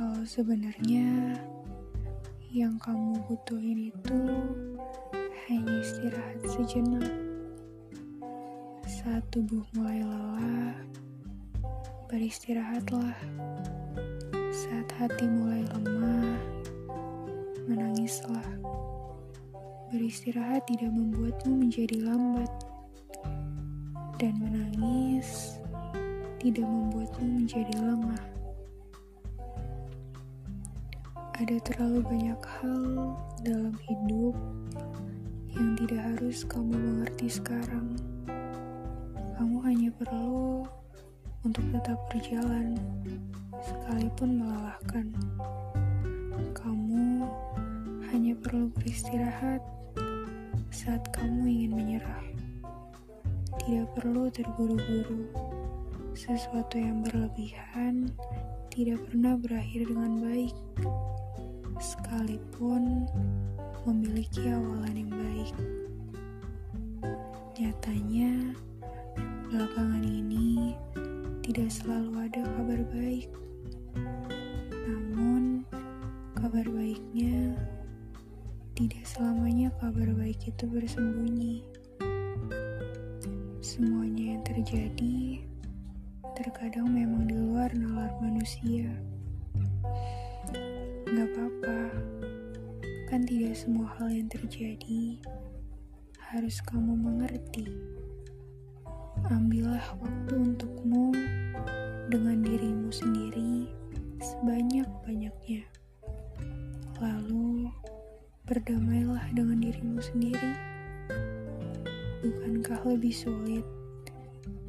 Kalau sebenarnya yang kamu butuhin itu hanya istirahat sejenak. Saat tubuh mulai lelah, beristirahatlah. Saat hati mulai lemah, menangislah. Beristirahat tidak membuatmu menjadi lambat, dan menangis tidak membuatmu menjadi lemah. Ada terlalu banyak hal dalam hidup yang tidak harus kamu mengerti sekarang. Kamu hanya perlu untuk tetap berjalan, sekalipun melelahkan. Kamu hanya perlu beristirahat saat kamu ingin menyerah. Tidak perlu terburu-buru. Sesuatu yang berlebihan tidak pernah berakhir dengan baik sekalipun memiliki awalan yang baik. Nyatanya, belakangan ini tidak selalu ada kabar baik. Namun, kabar baiknya tidak selamanya kabar baik itu bersembunyi. Semuanya yang terjadi terkadang memang di luar nalar manusia. Gak apa-apa, kan tidak semua hal yang terjadi harus kamu mengerti. Ambillah waktu untukmu dengan dirimu sendiri sebanyak-banyaknya. Lalu, berdamailah dengan dirimu sendiri. Bukankah lebih sulit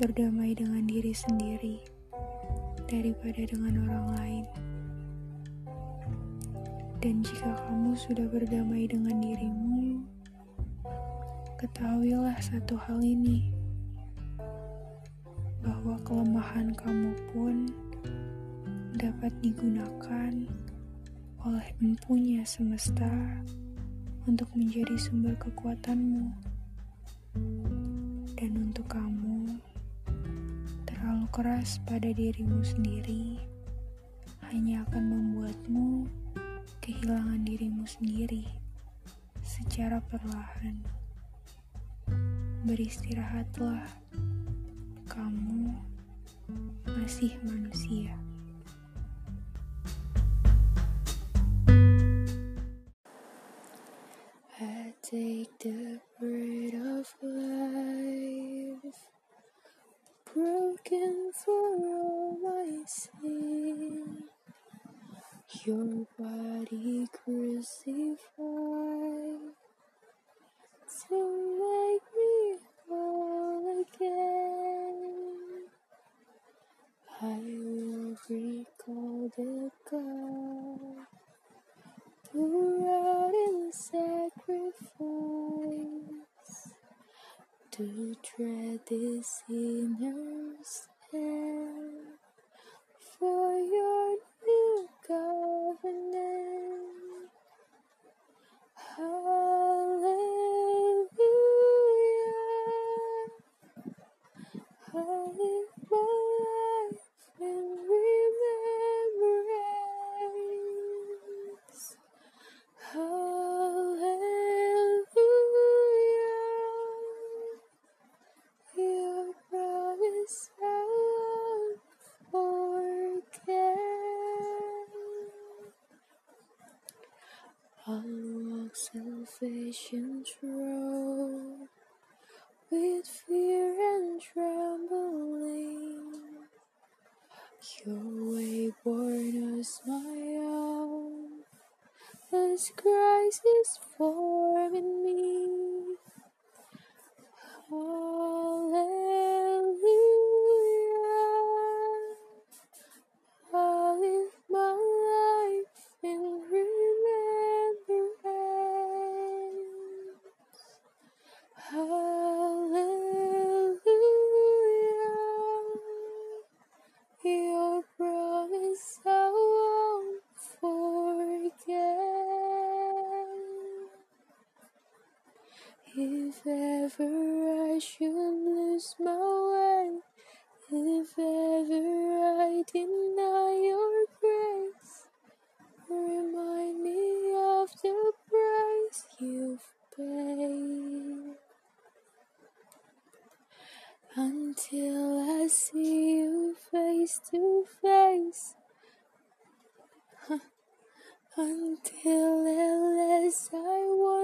berdamai dengan diri sendiri daripada dengan orang lain? Dan jika kamu sudah berdamai dengan dirimu, ketahuilah satu hal ini, bahwa kelemahan kamu pun dapat digunakan oleh empunya semesta untuk menjadi sumber kekuatanmu. Dan untuk kamu, keras pada dirimu sendiri hanya akan membuatmu kehilangan dirimu sendiri secara perlahan. Beristirahatlah, kamu masih manusia. I take the bread of life, broken for all my sin. Your body crucified to make me whole again. I will recall the God who out in sacrifice to tread this sinner's hand for your new covenant. Hallelujah. I live my life in remembrance. Hallelujah. Your promise I won't forget. I'll walk salvation's road with fear and trembling. Your way born as my own, as Christ is forming ever I should lose my way, if ever I deny your grace, remind me of the price you've paid. Until I see you face to face. Until at last I want.